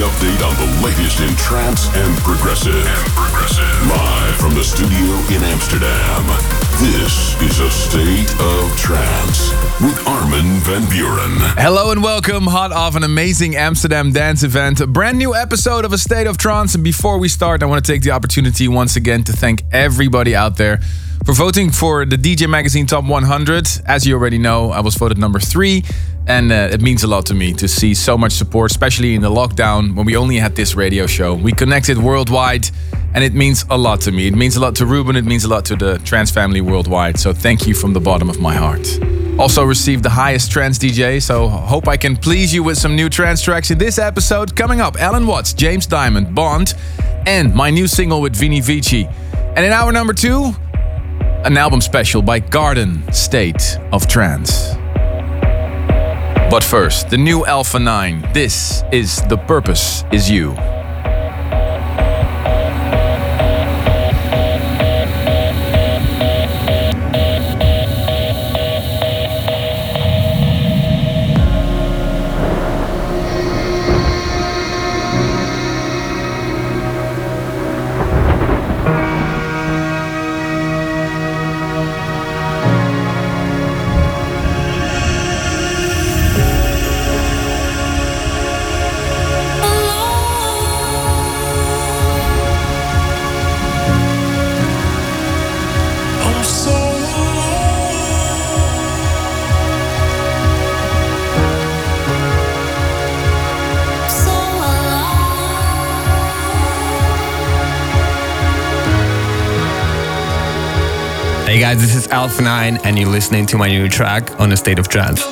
Update on the latest in trance and progressive. And progressive. Live from the studio in Amsterdam. This is a state of trance with Armin van Buuren. Hello and welcome, hot off an amazing Amsterdam dance event. A brand new episode of A State of Trance. And before we start, I want to take the opportunity once again to thank everybody out there for voting for the DJ Magazine Top 100. As you already know, I was voted number three, and uh, it means a lot to me to see so much support, especially in the lockdown when we only had this radio show. We connected worldwide, and it means a lot to me. It means a lot to Ruben, it means a lot to the trans family worldwide. So thank you from the bottom of my heart. Also received the highest trance DJ, so hope I can please you with some new trance tracks in this episode. Coming up, Allen Watts, James Diamond, Bond, and my new single with Vini Vici. And in hour number two, an album special by Garden State of Trance. But first, the new Alpha 9. This is The Purpose Is You. Guys, this is Alpha 9 and you're listening to my new track on the State of Trance.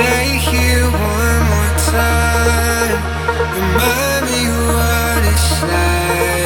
Stay here one more time. Remind me what it's like.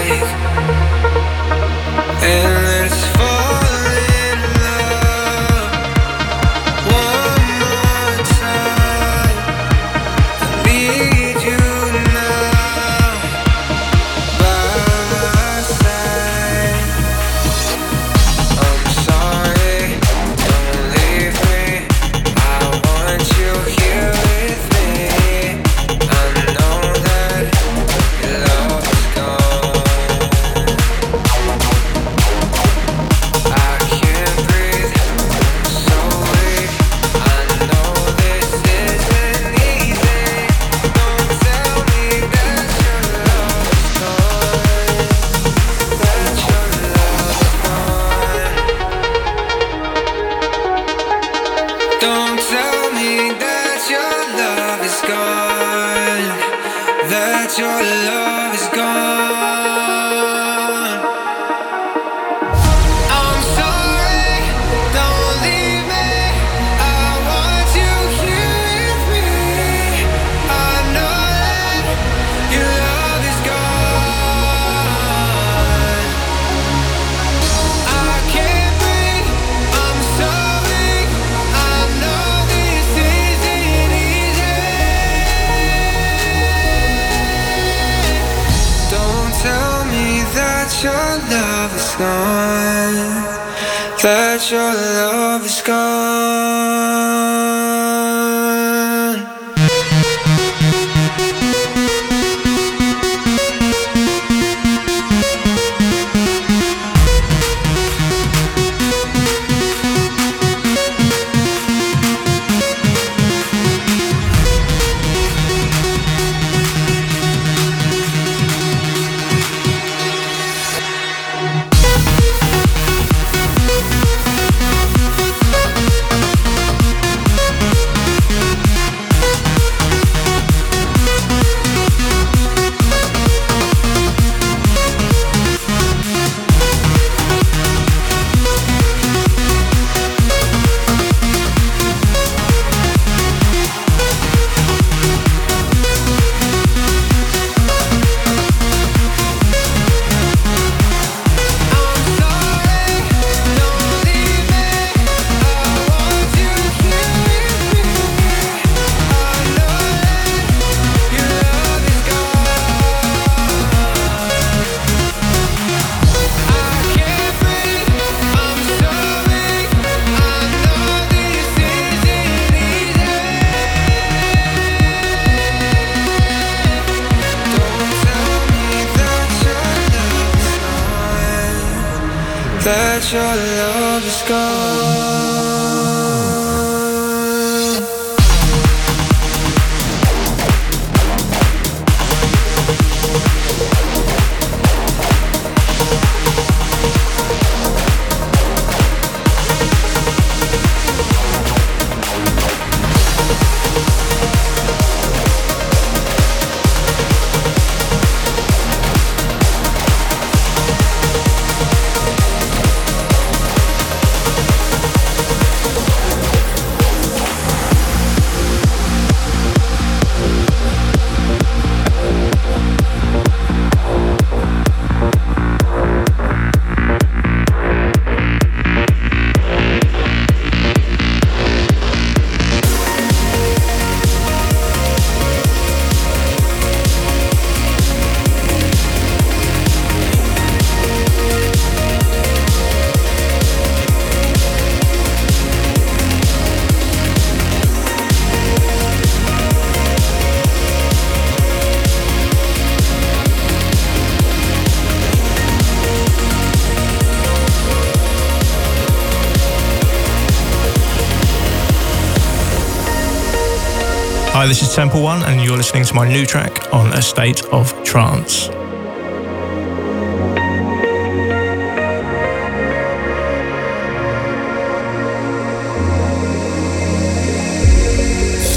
Hi, this is Temple One, and you're listening to my new track on A State of Trance.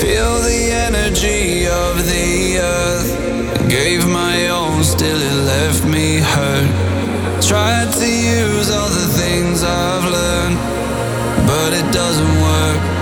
Feel the energy of the earth. Gave my own, still it left me hurt. Tried to use all the things I've learned, but it doesn't work.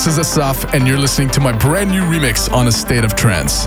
This is Asaf, and you're listening to my brand new remix on A State of Trance.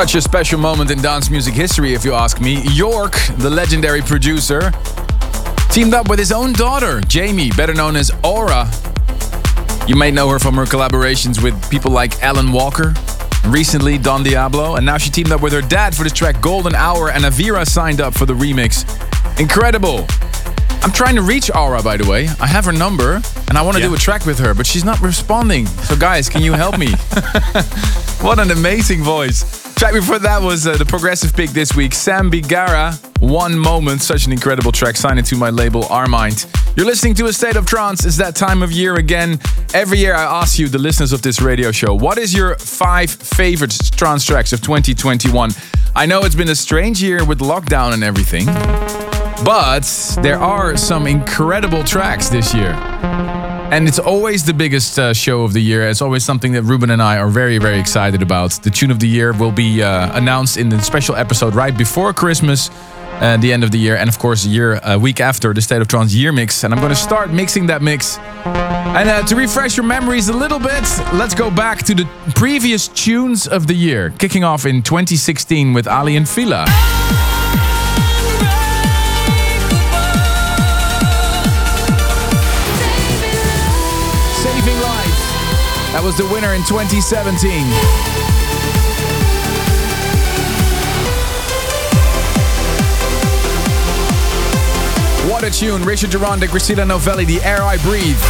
Such a special moment in dance music history, if you ask me. York, the legendary producer, teamed up with his own daughter, Jamie, better known as Au/Ra. You may know her from her collaborations with people like Alan Walker, recently Don Diablo, and now she teamed up with her dad for this track Golden Hour, and Avira signed up for the remix. Incredible! I'm trying to reach Au/Ra, by the way. I have her number, and I want to Yeah. do a track with her, but she's not responding. So, guys, can you help me? what an amazing voice. Track before that was uh, the progressive pick this week, Sam Bigara. One moment, such an incredible track, signed into my label Armind. You're listening to a state of trance. It's that time of year again. Every year I ask you, the listeners of this radio show, what is your five favorite trance tracks of 2021? I know it's been a strange year with lockdown and everything, but there are some incredible tracks this year. And it's always the biggest uh, show of the year. It's always something that Ruben and I are very, very excited about. The tune of the year will be uh, announced in the special episode right before Christmas, uh, the end of the year, and of course, a year, a week after the State of Trance year mix. And I'm going to start mixing that mix. And uh, to refresh your memories a little bit, let's go back to the previous tunes of the year, kicking off in 2016 with Aly and Fila. That was the winner in 2017. What a tune. Richard Durand and Christina Novelli, The Air I Breathe.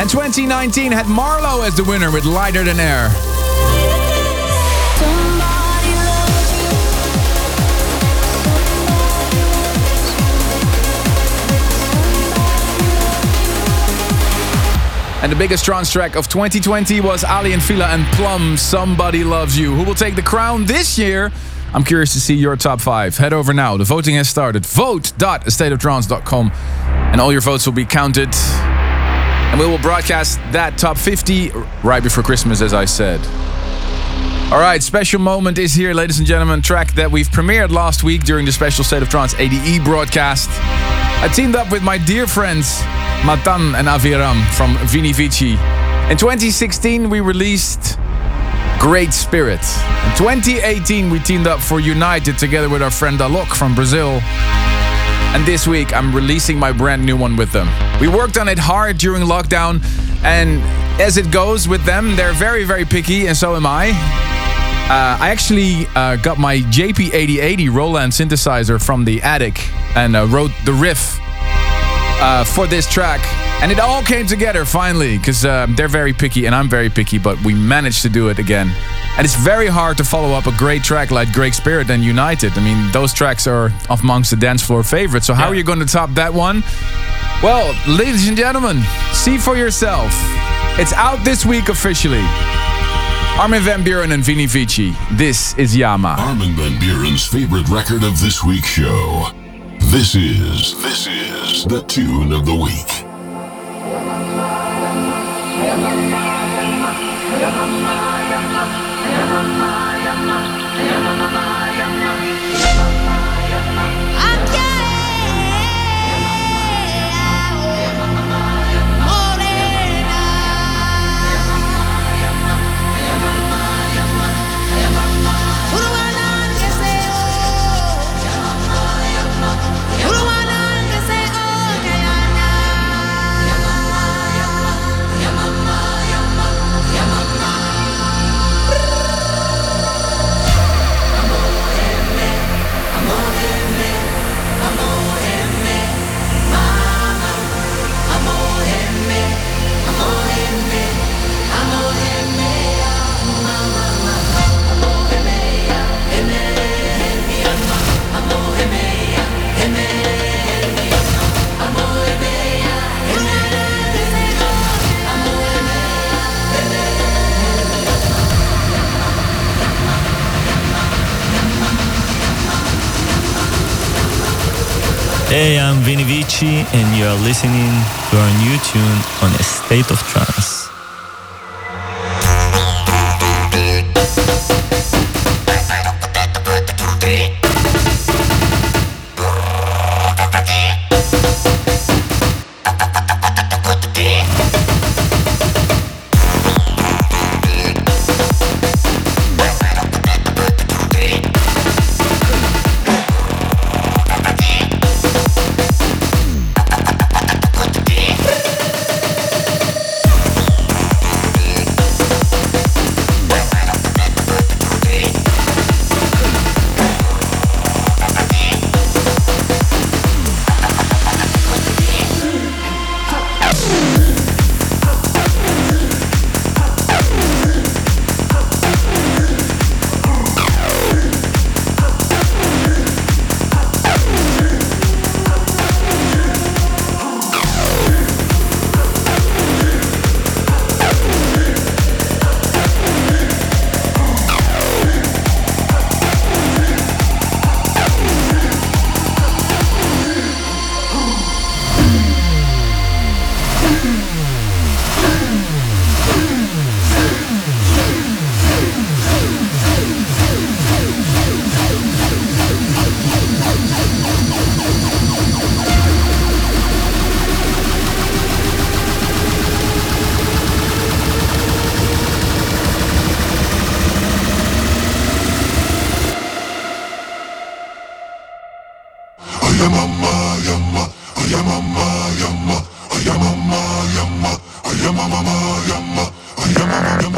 And 2019 had MaRLo as the winner with Lighter Than Air. And the biggest trance track of 2020 was Aly and Fila and Plumb, Somebody Loves You. Who will take the crown this year? I'm curious to see your top five. Head over now. The voting has started. Vote.stateoftrance.com. And all your votes will be counted. And we will broadcast that top 50 right before Christmas, as I said. All right, special moment is here, ladies and gentlemen. Track that we've premiered last week during the special State of Trance ADE broadcast. I teamed up with my dear friends Matan and Aviram from Vini Vici. In 2016, we released Great Spirit. In 2018, we teamed up for United together with our friend Alok from Brazil. And this week, I'm releasing my brand new one with them. We worked on it hard during lockdown, and as it goes with them, they're very, very picky, and so am I. Uh, I actually uh, got my JP8080 Roland synthesizer from the attic and uh, wrote the riff uh, for this track. And it all came together finally because uh, they're very picky and I'm very picky, but we managed to do it again. And it's very hard to follow up a great track like Great Spirit and United. I mean, those tracks are amongst the dance floor favorites. So, how are you going to top that one? Well, ladies and gentlemen, see for yourself. It's out this week officially. Armin van Buuren and Vini Vici. This is Yama. Armin Van Buuren's favorite record of this week's show. This is, this is the tune of the week. Hey, I'm Vini Vici, and you are listening to our new tune on A State of Trance. Yamma, yamma, yamma, yamma.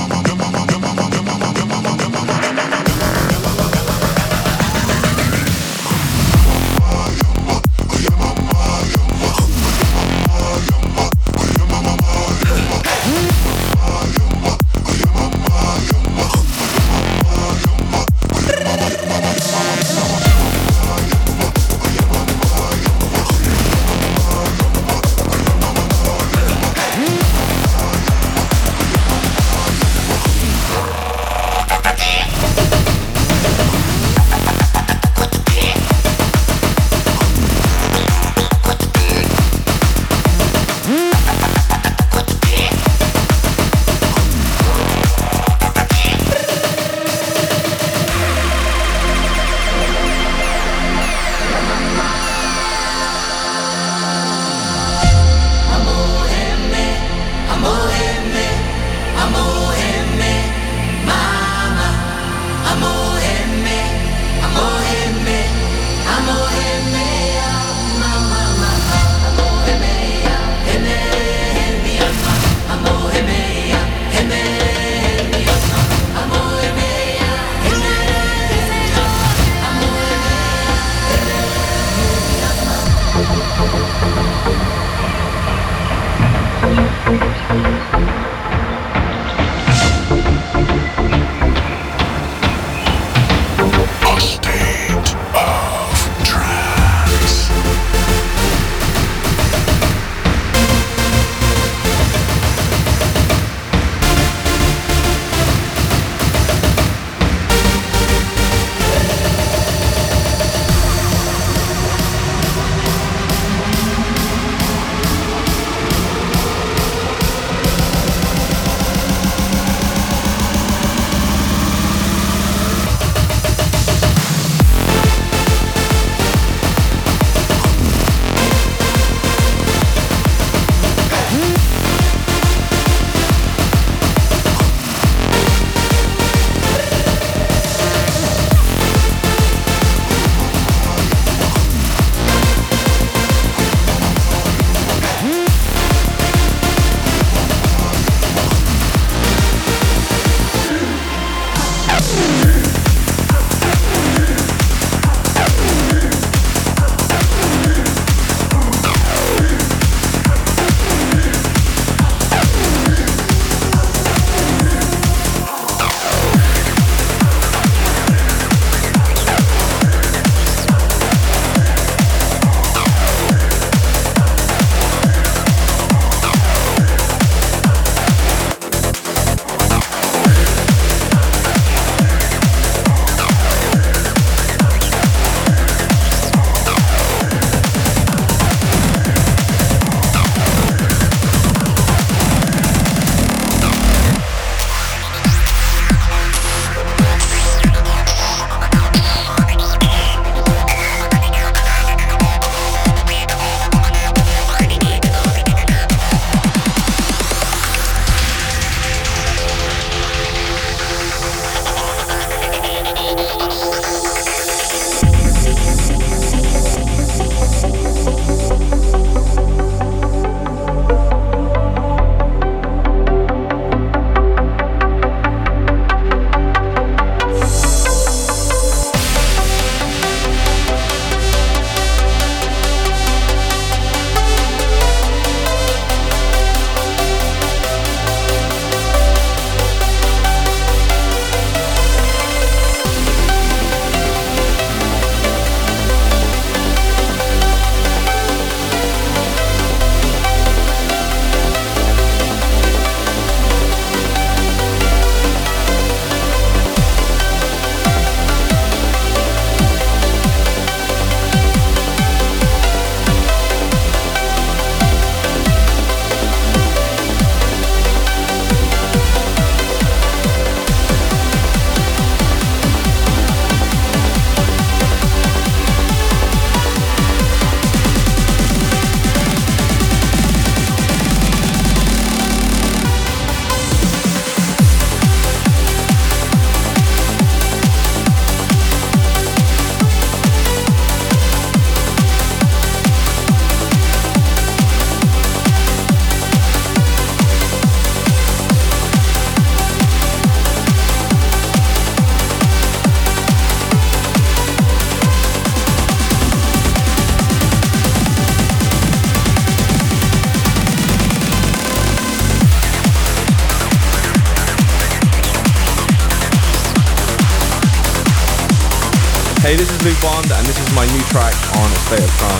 Track on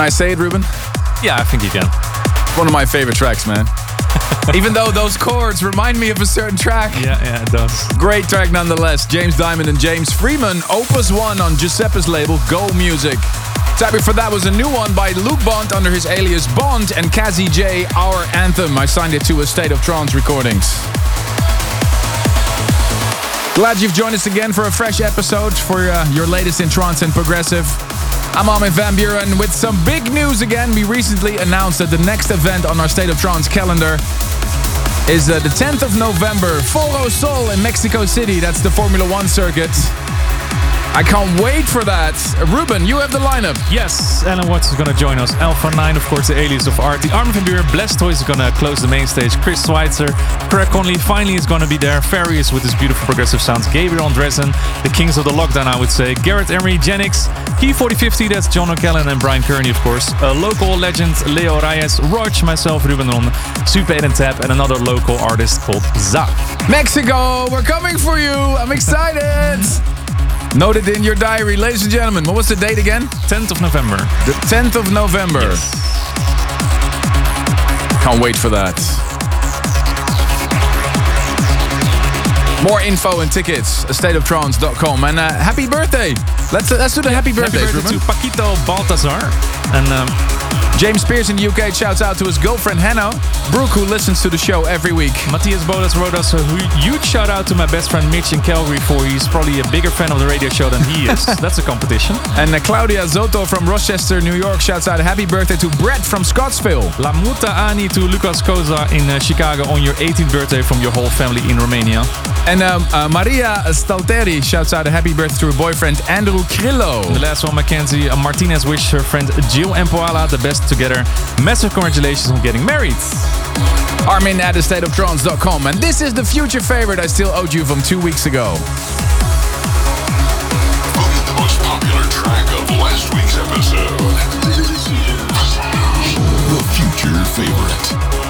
Can I say it, Ruben? Yeah, I think you can. One of my favorite tracks, man. Even though those chords remind me of a certain track. Yeah, yeah, it does. Great track nonetheless. James Dymond and James Freeman, Opus 1 on Giuseppe's label Go Music. Time before that was a new one by Luke Bond under his alias Bond and Kazzy J, Our Anthem. I signed it to a State of Trance recordings. Glad you've joined us again for a fresh episode for uh, your latest in trance and progressive. I'm Armin van Buuren with some big news again. We recently announced that the next event on our State of Trance calendar is uh, the 10th of November, Foro Sol in Mexico City. That's the Formula One circuit. I can't wait for that. Ruben, you have the lineup. Yes, Allen Watts is going to join us. Alpha 9, of course, the alias of Art. The Armin van Buuren, Blastoyz is going to close the main stage. Chris Schweitzer, Craig Connelly finally is going to be there. Farius with his beautiful progressive sounds. Gabriel & Dresden, the kings of the lockdown, I would say. Gareth Emery, Genix, Key4050, that's John O'Callaghan and Brian Kearney, of course. A local legend, Leo Reyes, Roach, myself, Ruben Ron, Super 8 and Tab, and another local artist called Za. Mexico, we're coming for you. I'm excited. Note it in your diary, ladies and gentlemen. What was the date again? 10th of November. The 10th of November. Yes. Can't wait for that. More info and tickets, stateoftrance.com. And uh, happy birthday. Let's, uh, let's do the happy birthdays, Happy birthday Ruben. to Paquito Baltazar. And um, James Spears in the UK shouts out to his girlfriend Hannah. Brooke, who listens to the show every week. Matthias Bodas wrote us a huge shout out to my best friend Mitch in Calgary for he's probably a bigger fan of the radio show than he is. That's a competition. And uh, Claudia Zoto from Rochester, New York shouts out a happy birthday to Brett from Scottsville. La Muta Ani to Lucas Koza in uh, Chicago on your 18th birthday from your whole family in Romania. And um, uh, Maria Stalteri shouts out a happy birthday to her boyfriend Andrew Krillo. The last one, Mackenzie uh, Martinez wished her friend Jill and Poala the best together. Massive congratulations on getting married. Armin at thestateoftrance.com. And this is the future favorite I still owed you from two weeks ago. Voted the most popular track of last week's episode. The future favorite.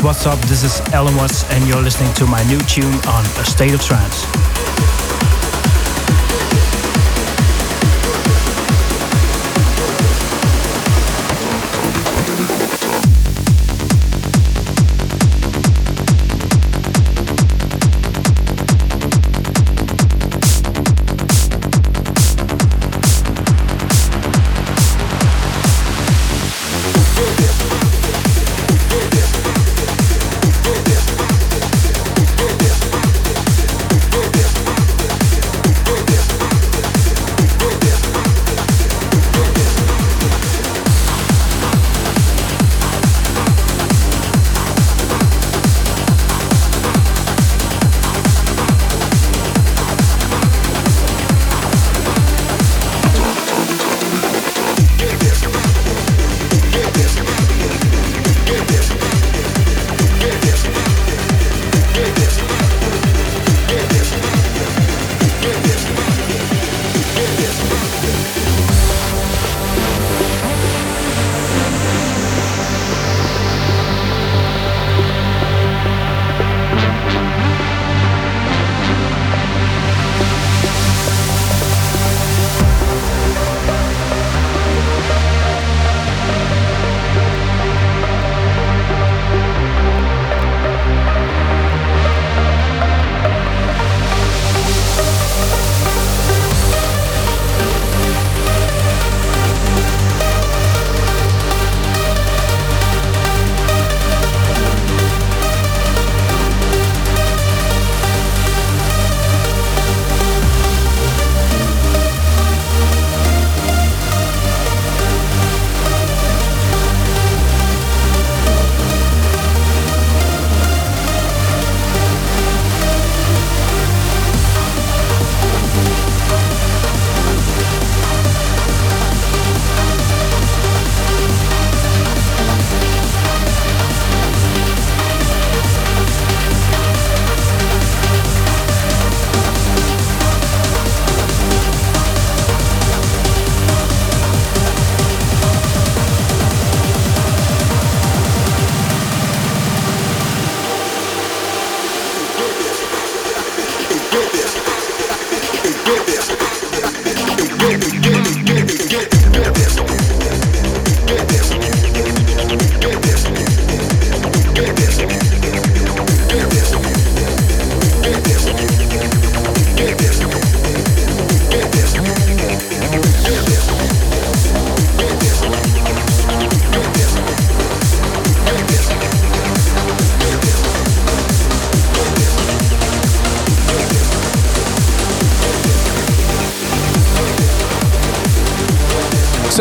What's up? This is Allen Watts, and you're listening to my new tune on A State of Trance.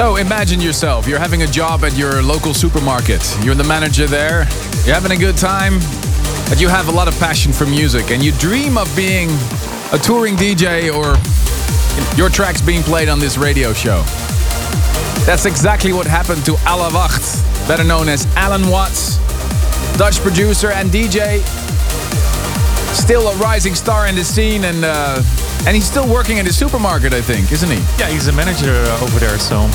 So imagine yourself. You're having a job at your local supermarket. You're the manager there. You're having a good time, but you have a lot of passion for music and you dream of being a touring DJ or your tracks being played on this radio show. That's exactly what happened to Alla Wacht, better known as Allen Watts, Dutch producer and DJ. Still a rising star in the scene and uh, and he's still working at his supermarket, I think, isn't he? Yeah, he's a manager over there, so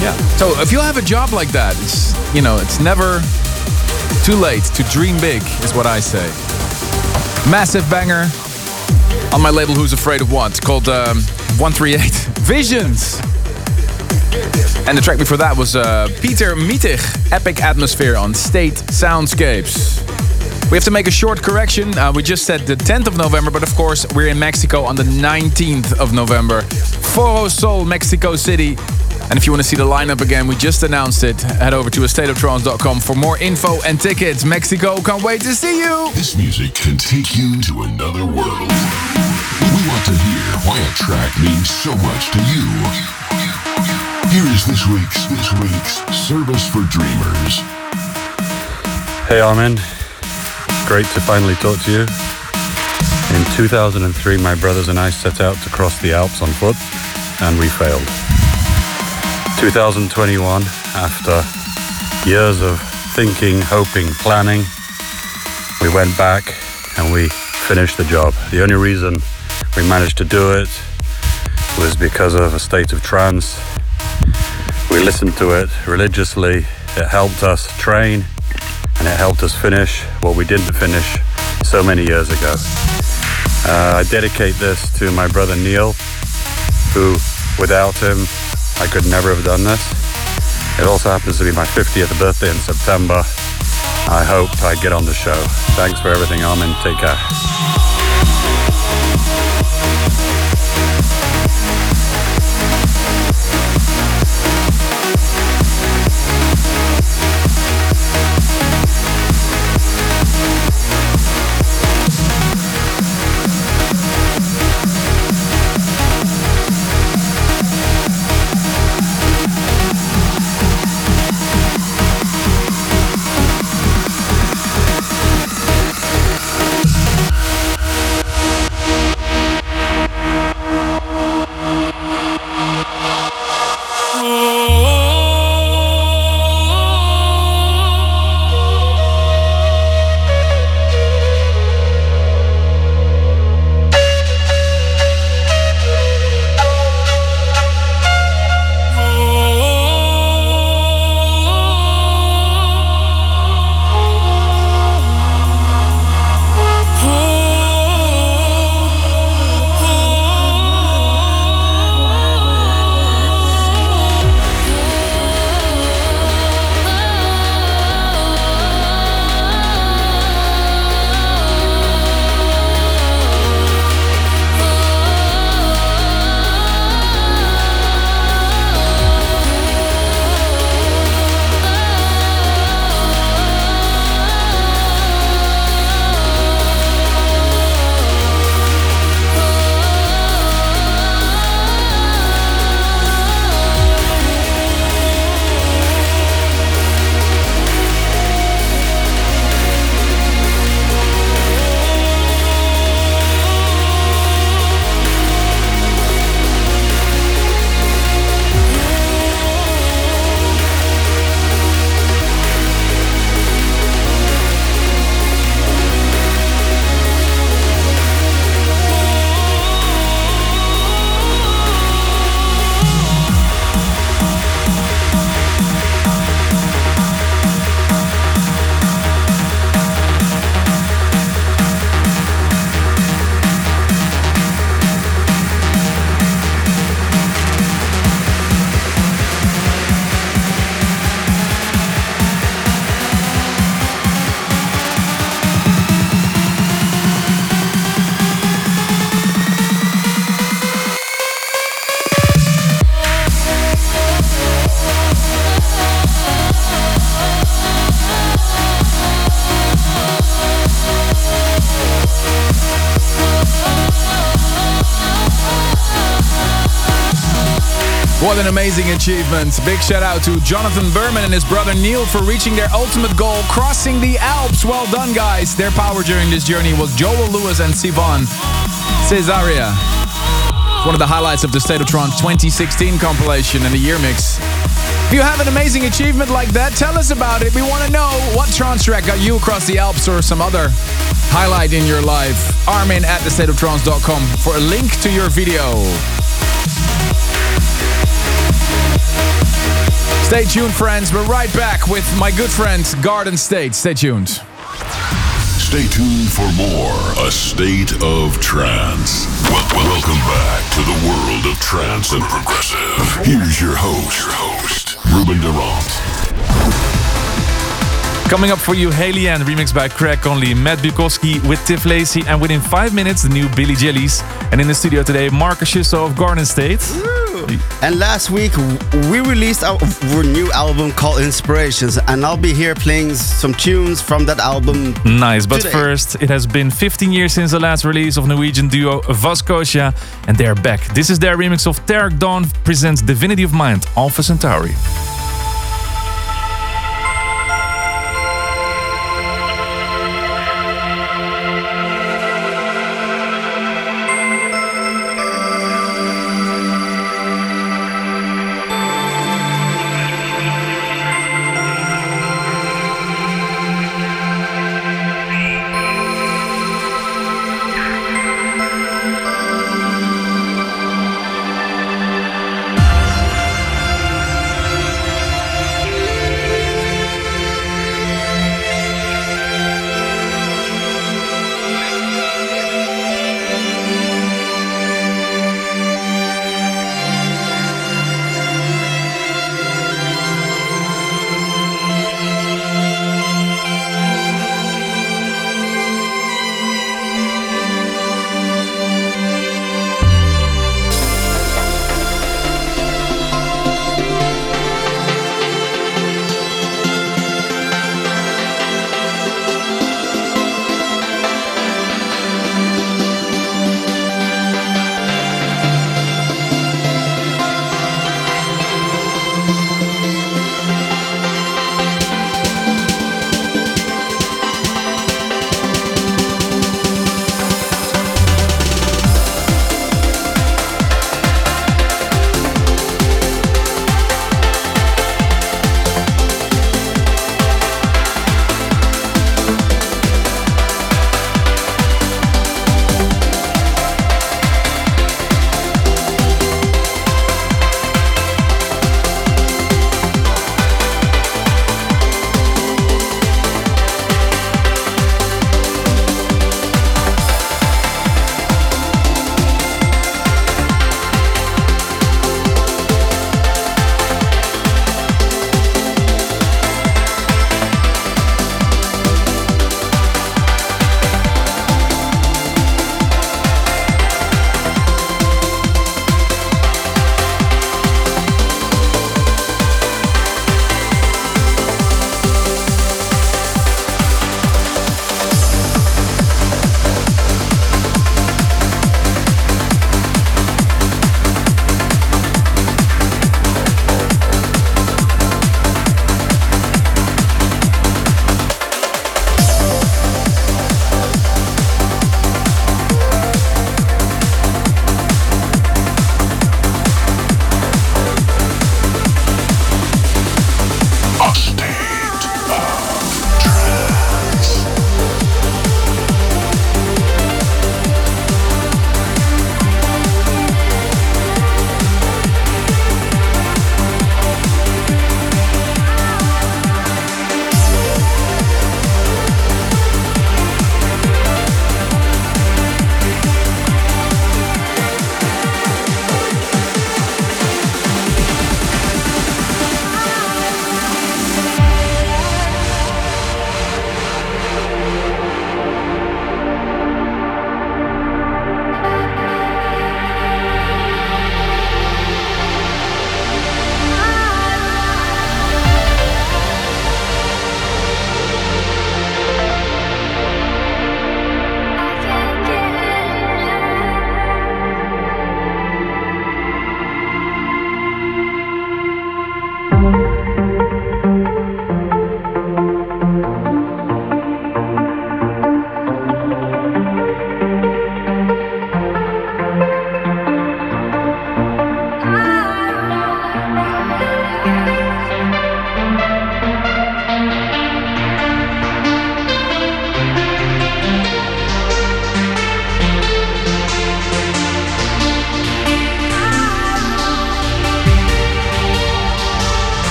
yeah. So if you have a job like that, it's you know, it's never too late to dream big, is what I say. Massive banger on my label Who's Afraid of What called um, 138 Visions. And the track before that was uh, Peter Mietig, Epic Atmosphere on State Soundscapes. We have to make a short correction. Uh, we just said the 10th of November, but of course, we're in Mexico on the 19th of November. Foro Sol, Mexico City. And if you want to see the lineup again, we just announced it. Head over to astateoftrance.com for more info and tickets. Mexico, can't wait to see you. This music can take you to another world. We want to hear why a track means so much to you. Here is this week's this week's service for dreamers. Hey Armin, great to finally talk to you. In 2003, my brothers and I set out to cross the Alps on foot, and we failed. 2021, after years of thinking, hoping, planning, we went back and we finished the job. The only reason we managed to do it was because of a state of trance. We listened to it religiously. It helped us train. and it helped us finish what we didn't finish so many years ago. Uh, I dedicate this to my brother Neil, who, without him, I could never have done this. It also happens to be my 50th birthday in September. I hope I get on the show. Thanks for everything, Armin. Take care. Amazing achievement. Big shout out to Jonathan Berman and his brother Neil for reaching their ultimate goal, crossing the Alps. Well done, guys. Their power during this journey was Joel Lewis and Sivan Cesaria. One of the highlights of the State of Trance 2016 compilation and the year mix. If you have an amazing achievement like that, tell us about it. We want to know what trance track got you across the Alps or some other highlight in your life. Armin at thestateoftrance.com for a link to your video. Stay tuned, friends. We're right back with my good friend Garden State. Stay tuned. Stay tuned for more A State of Trance. Wel- welcome back to the world of trance and progressive. Here's your host, your host, Ruben de Ronde. Coming up for you, HALIENE, remixed by Craig Connelly, Matt Bukovski with Tiff Lacey, and within five minutes, the new Billy Gillies. And in the studio today, Marcus Schössow of Garden State. And last week we released our, our new album called Inspirations, and I'll be here playing some tunes from that album. Nice, but today. first, it has been 15 years since the last release of Norwegian duo Vascosia, and they're back. This is their remix of Tarek Dawn presents Divinity of Mind, Alpha Centauri.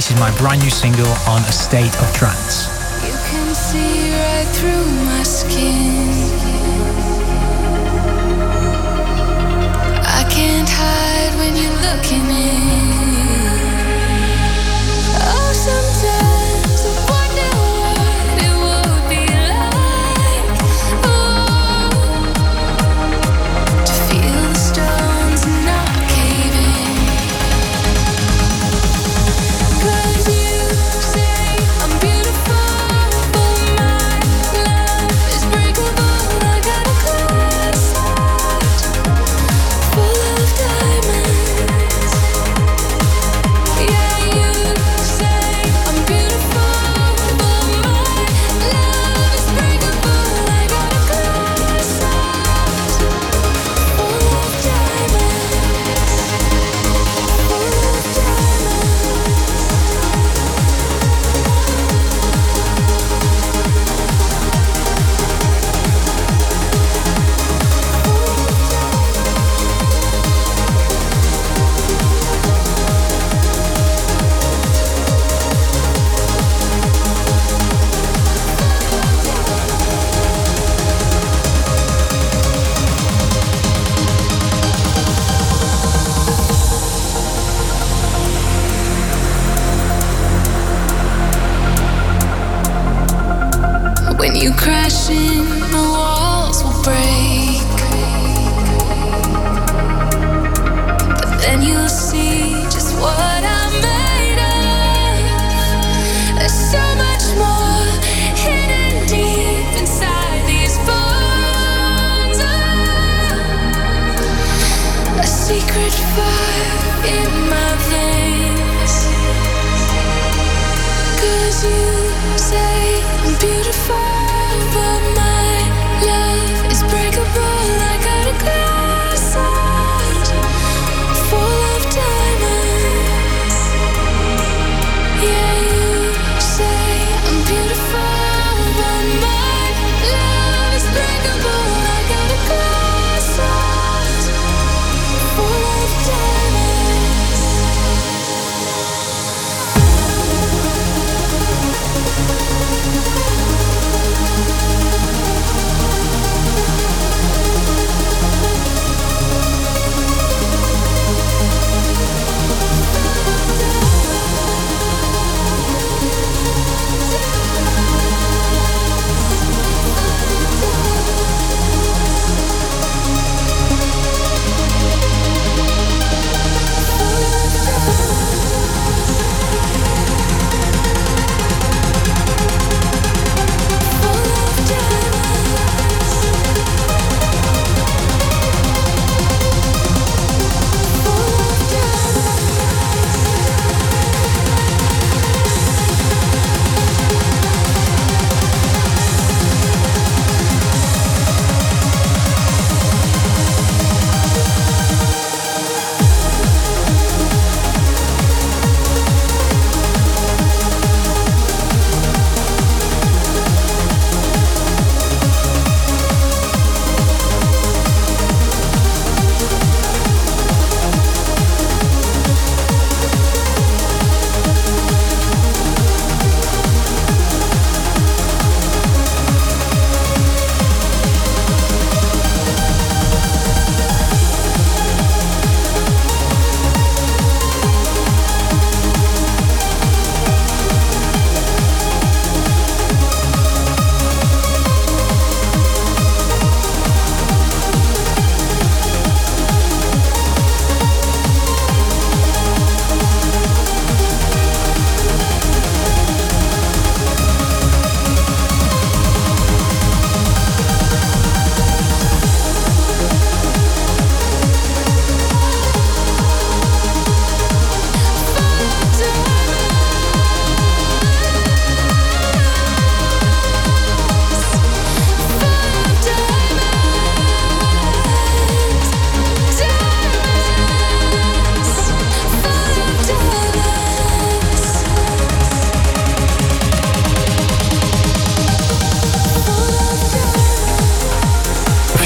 This is my brand new single on A State of Trance.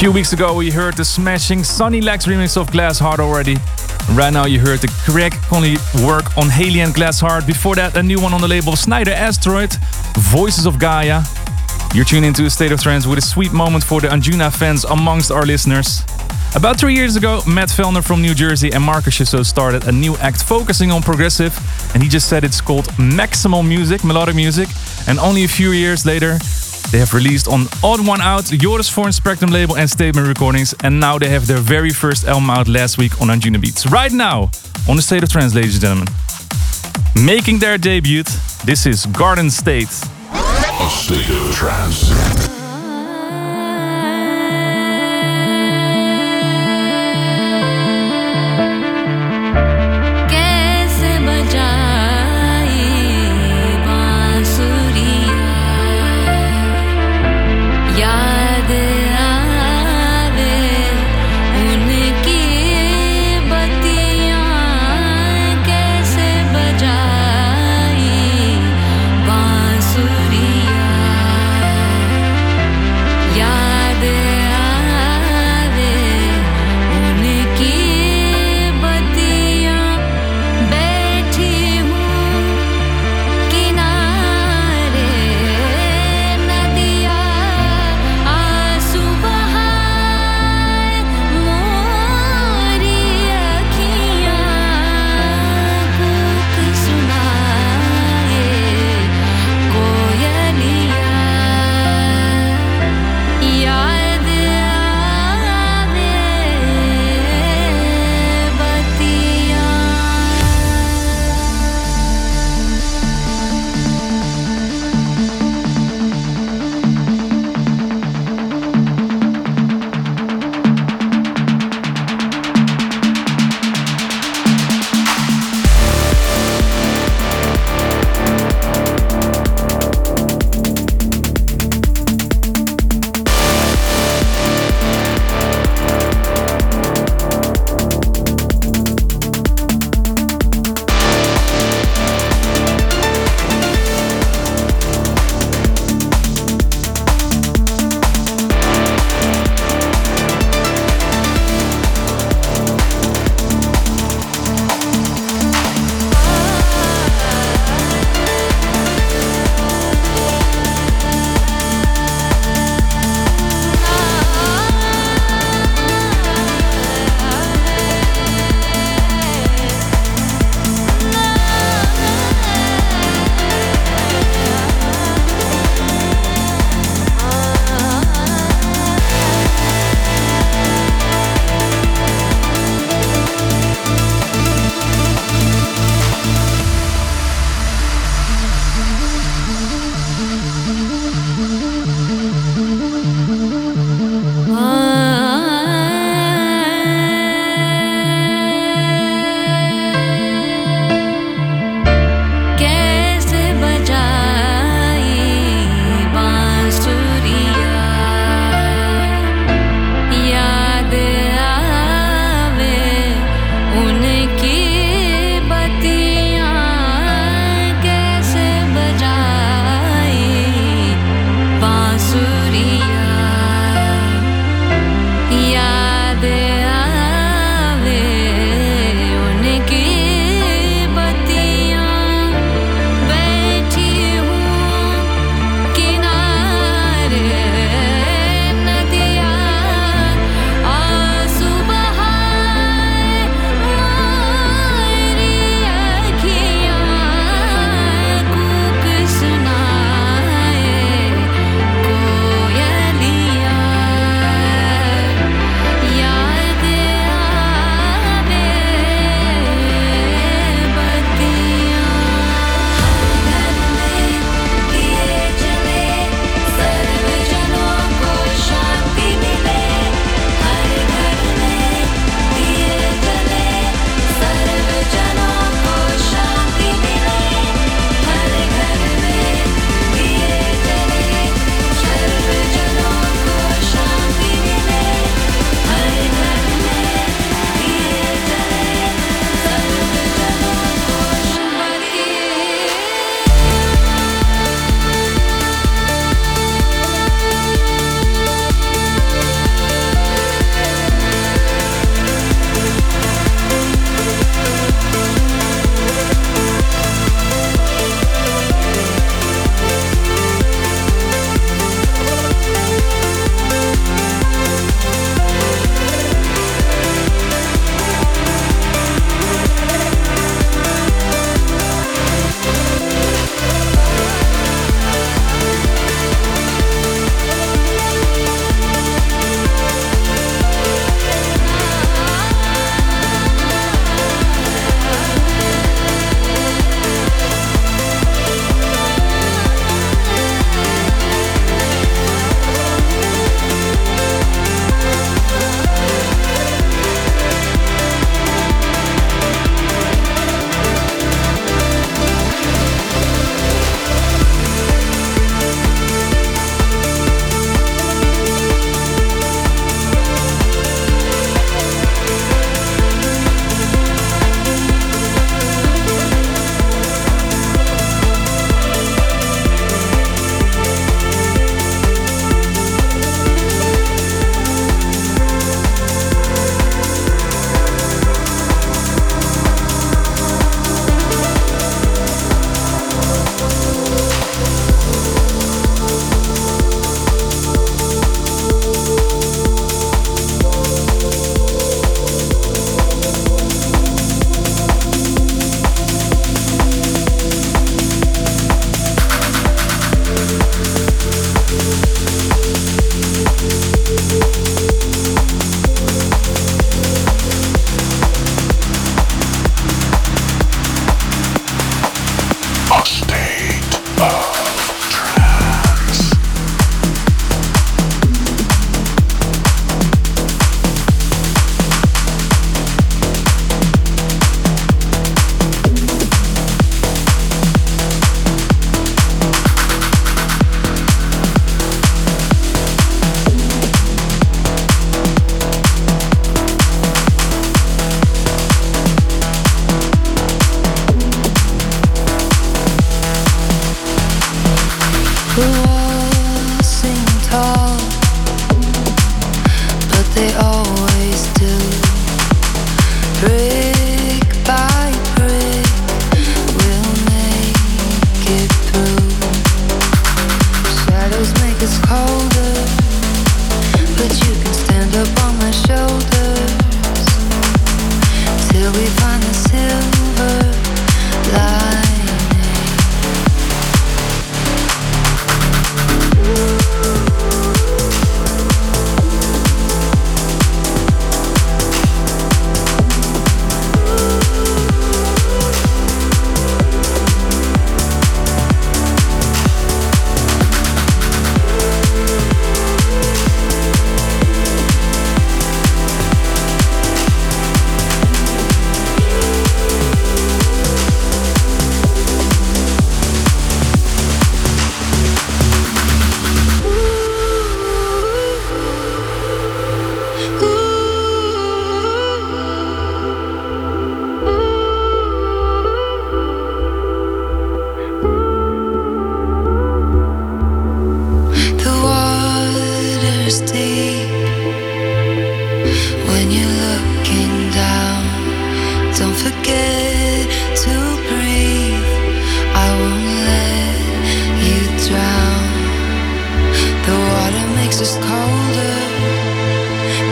few weeks ago, we heard the smashing Sunny Lax remix of Glass Heart already. Right now, you heard the Craig Connelly work on HALIENE Glass Heart. Before that, a new one on the label Snyder Asteroid, Voices of Gaia. You're tuning into a state of trance with a sweet moment for the Anjuna fans amongst our listeners. About three years ago, Matt Fellner from New Jersey and Marcus Schössow started a new act focusing on progressive, and he just said it's called Maximal Music, melodic music. And only a few years later, they have released on Odd One Out, Joris Voorn Spectrum label and Statement Recordings, and now they have their very first album out last week on Anjunabeats. Right now, on the State of Trance, ladies and gentlemen. Making their debut, this is Garden State. A state of trance.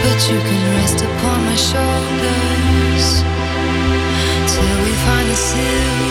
But you can rest upon my shoulders till we find a silver.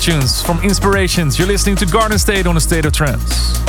tunes from Inspirations. You're listening to Garden State on the State of Trance.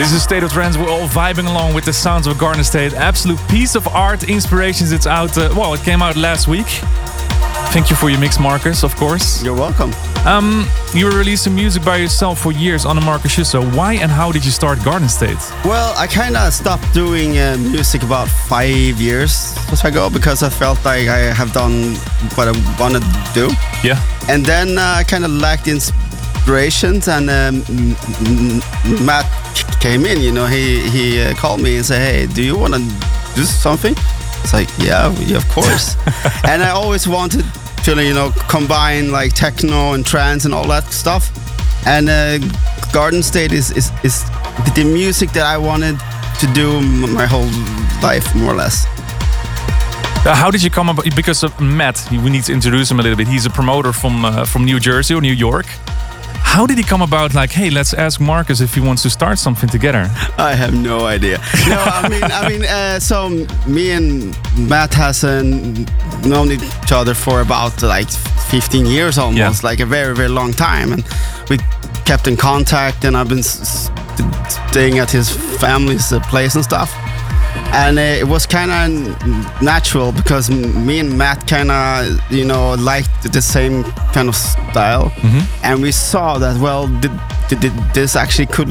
This is State of Trance. We're all vibing along with the sounds of Garden State. Absolute piece of art, inspirations. It's out. Uh, well, it came out last week. Thank you for your mix, Marcus. Of course. You're welcome. Um, you were releasing music by yourself for years on the Marcus Schössow. Why and how did you start Garden State? Well, I kind of stopped doing uh, music about five years ago because I felt like I have done what I wanted to do. Yeah. And then uh, I kind of lacked inspirations, and um, Matt came in. You know, he he uh, called me and said, "Hey, do you want to do something?" It's like, yeah, yeah, of course. and I always wanted to, you know, combine like techno and trance and all that stuff. And uh, Garden State is, is is the music that I wanted to do my whole life, more or less. Uh, how did you come about? Because of Matt, we need to introduce him a little bit. He's a promoter from uh, from New Jersey or New York. How did he come about? Like, hey, let's ask Marcus if he wants to start something together. I have no idea. No, I mean, I mean, uh, so me and Matt has uh, known each other for about like 15 years almost, like a very, very long time, and we kept in contact. And I've been staying at his family's uh, place and stuff. And it was kind of natural because me and Matt kind of, you know, liked the same kind of style, and we saw that well, did, did this actually could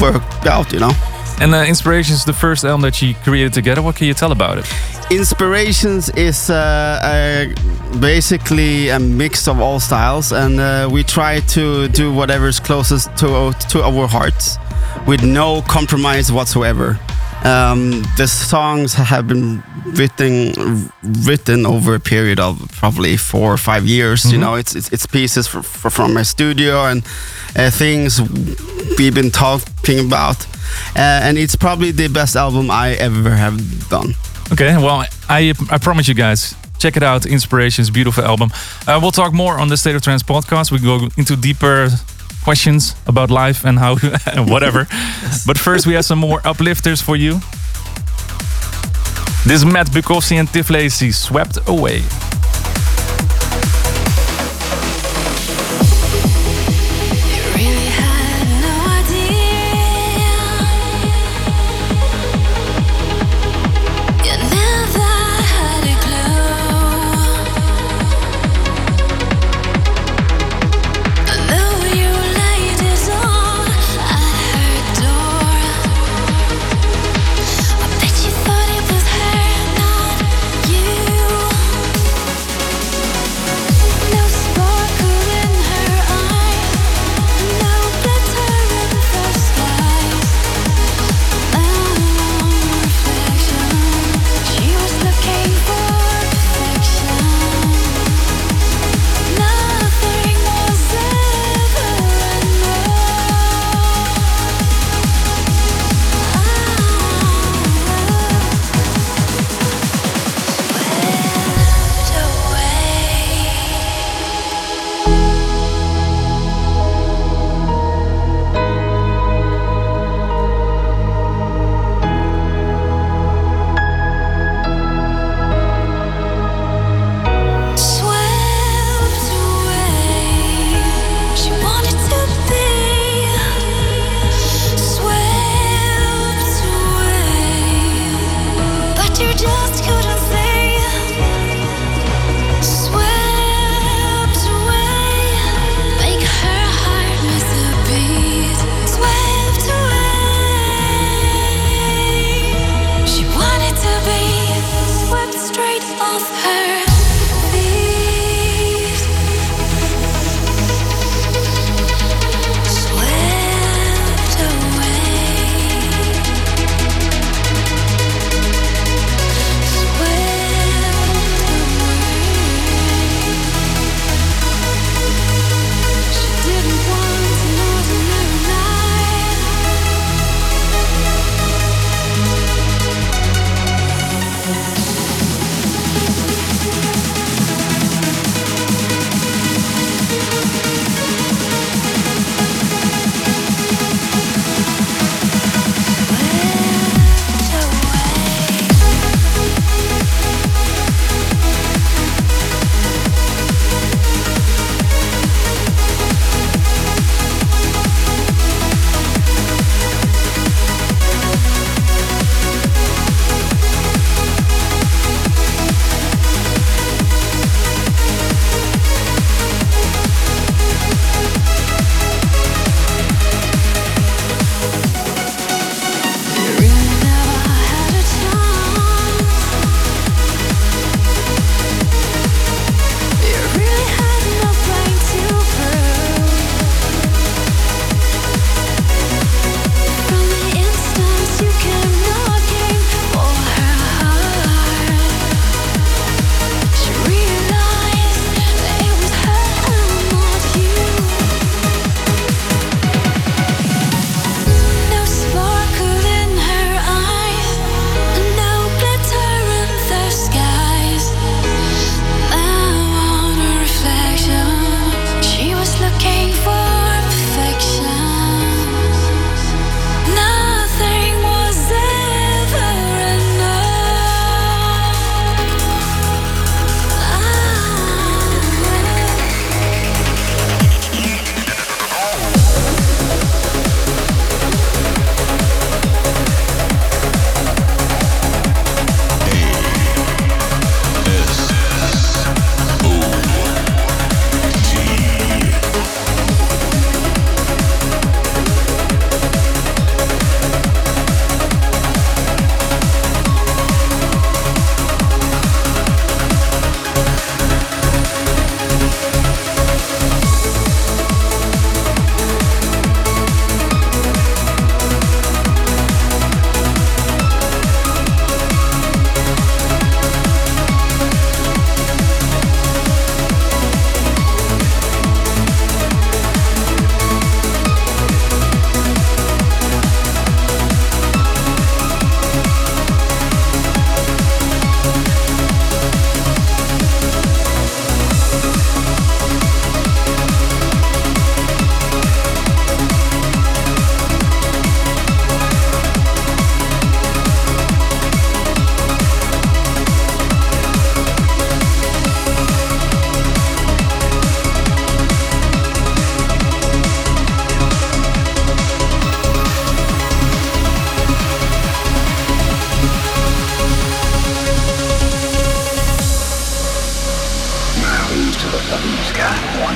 work out, you know. And uh, Inspirations, the first album that you created together. What can you tell about it? Inspirations is uh, uh, basically a mix of all styles, and uh, we try to do whatever is closest to to our hearts, with no compromise whatsoever. Um, the songs have been written written over a period of probably four or five years. You Mhm. know, it's it's, it's pieces fr fr from my studio and uh, things we've been talking about, uh, and it's probably the best album I ever have done. Okay, well, I I promise you guys. Check it out, Inspirations, beautiful album. Uh, we'll talk more on the State of Trance podcast. We go into deeper questions about life and how and whatever. But first, we have some more uplifters for you. This is Matt Bukovski and Tiff Lacey, Swept Away.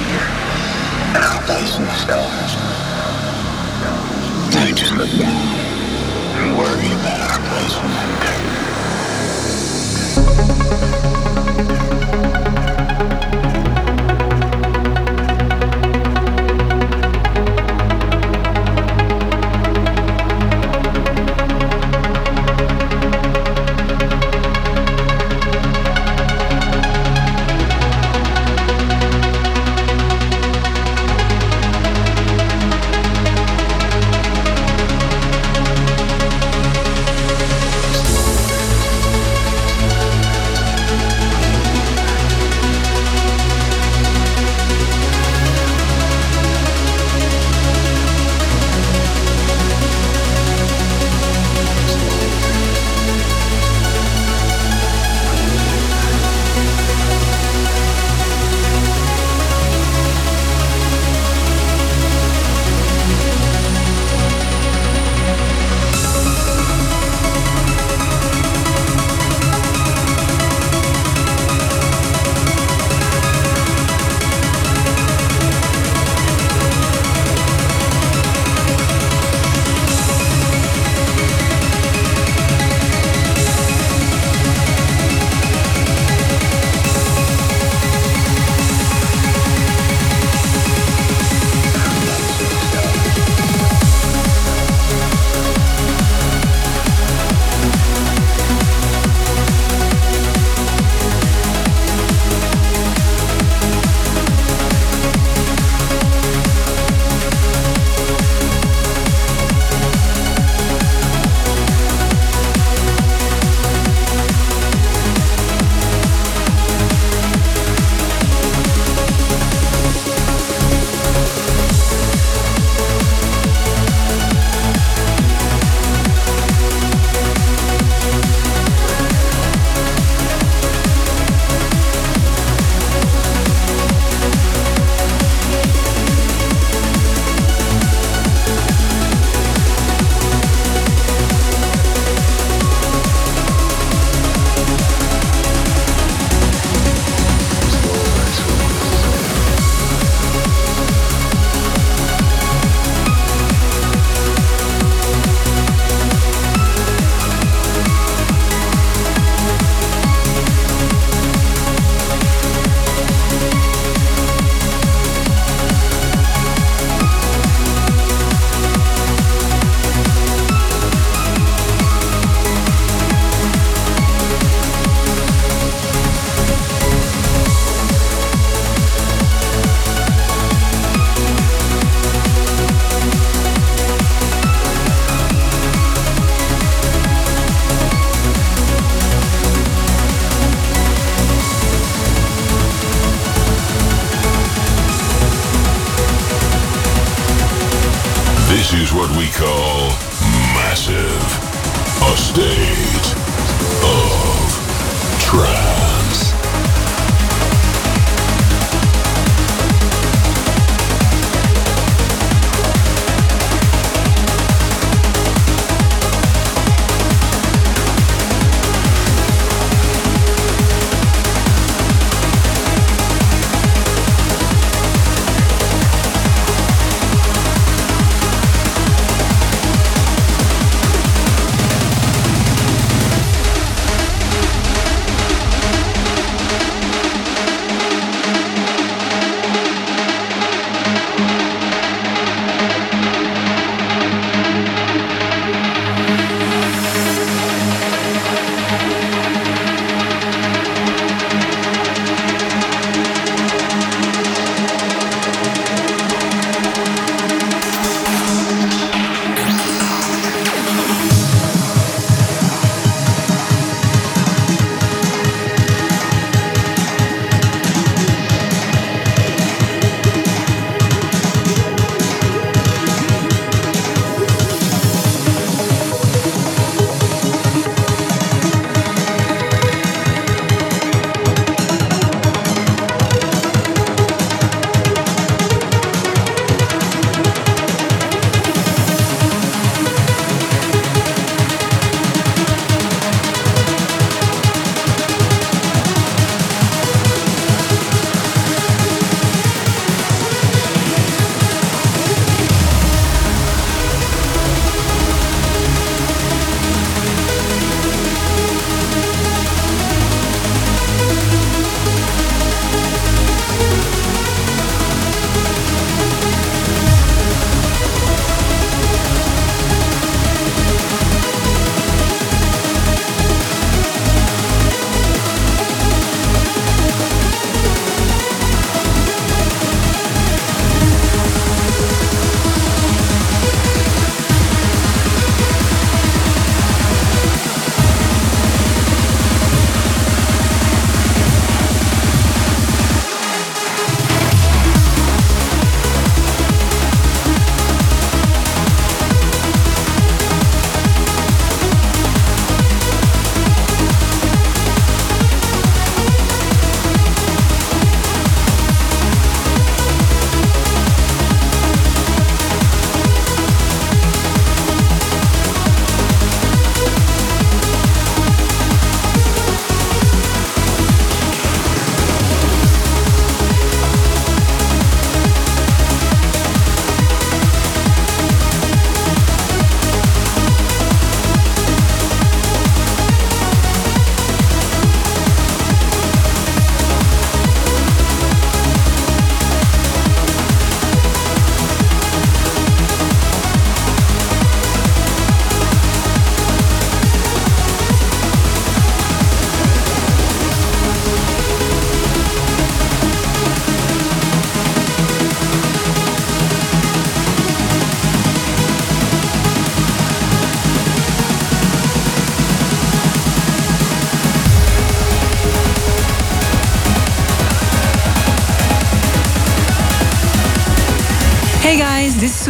here and I'll gaze in the stars. Now just look down and worry about our place in the dirt.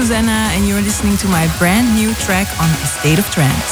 Susanna, and you're listening to my brand new track on A State of Trance.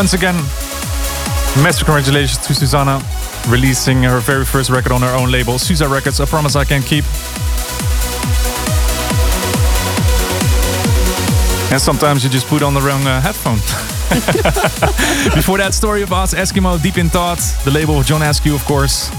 Once again, massive congratulations to Susana releasing her very first record on her own label, Susa Records. I promise I can keep. And sometimes you just put on the wrong uh, headphone. Before that, story of us, Eskimo, Deep in Thought, the label of John Askew, of course.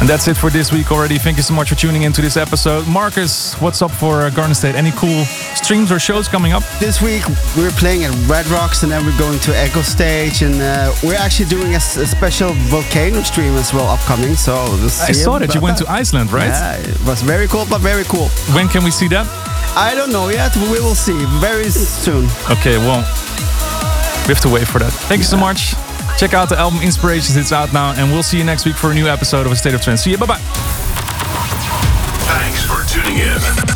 And that's it for this week already. Thank you so much for tuning into this episode. Marcus, what's up for uh, Garden State? Any cool streams or shows coming up? This week we're playing at Red Rocks and then we're going to Echostage and uh, we're actually doing a special volcano stream as well upcoming. So we'll I saw that you went to Iceland, right? Yeah, it was very cool, but very cool. When can we see that? I don't know yet. We will see very soon. Okay, well, we have to wait for that. Thank you so much. Check out the album Inspirations. It's out now, and we'll see you next week for a new episode of A State of Trance. See you. Bye bye. Thanks for tuning in.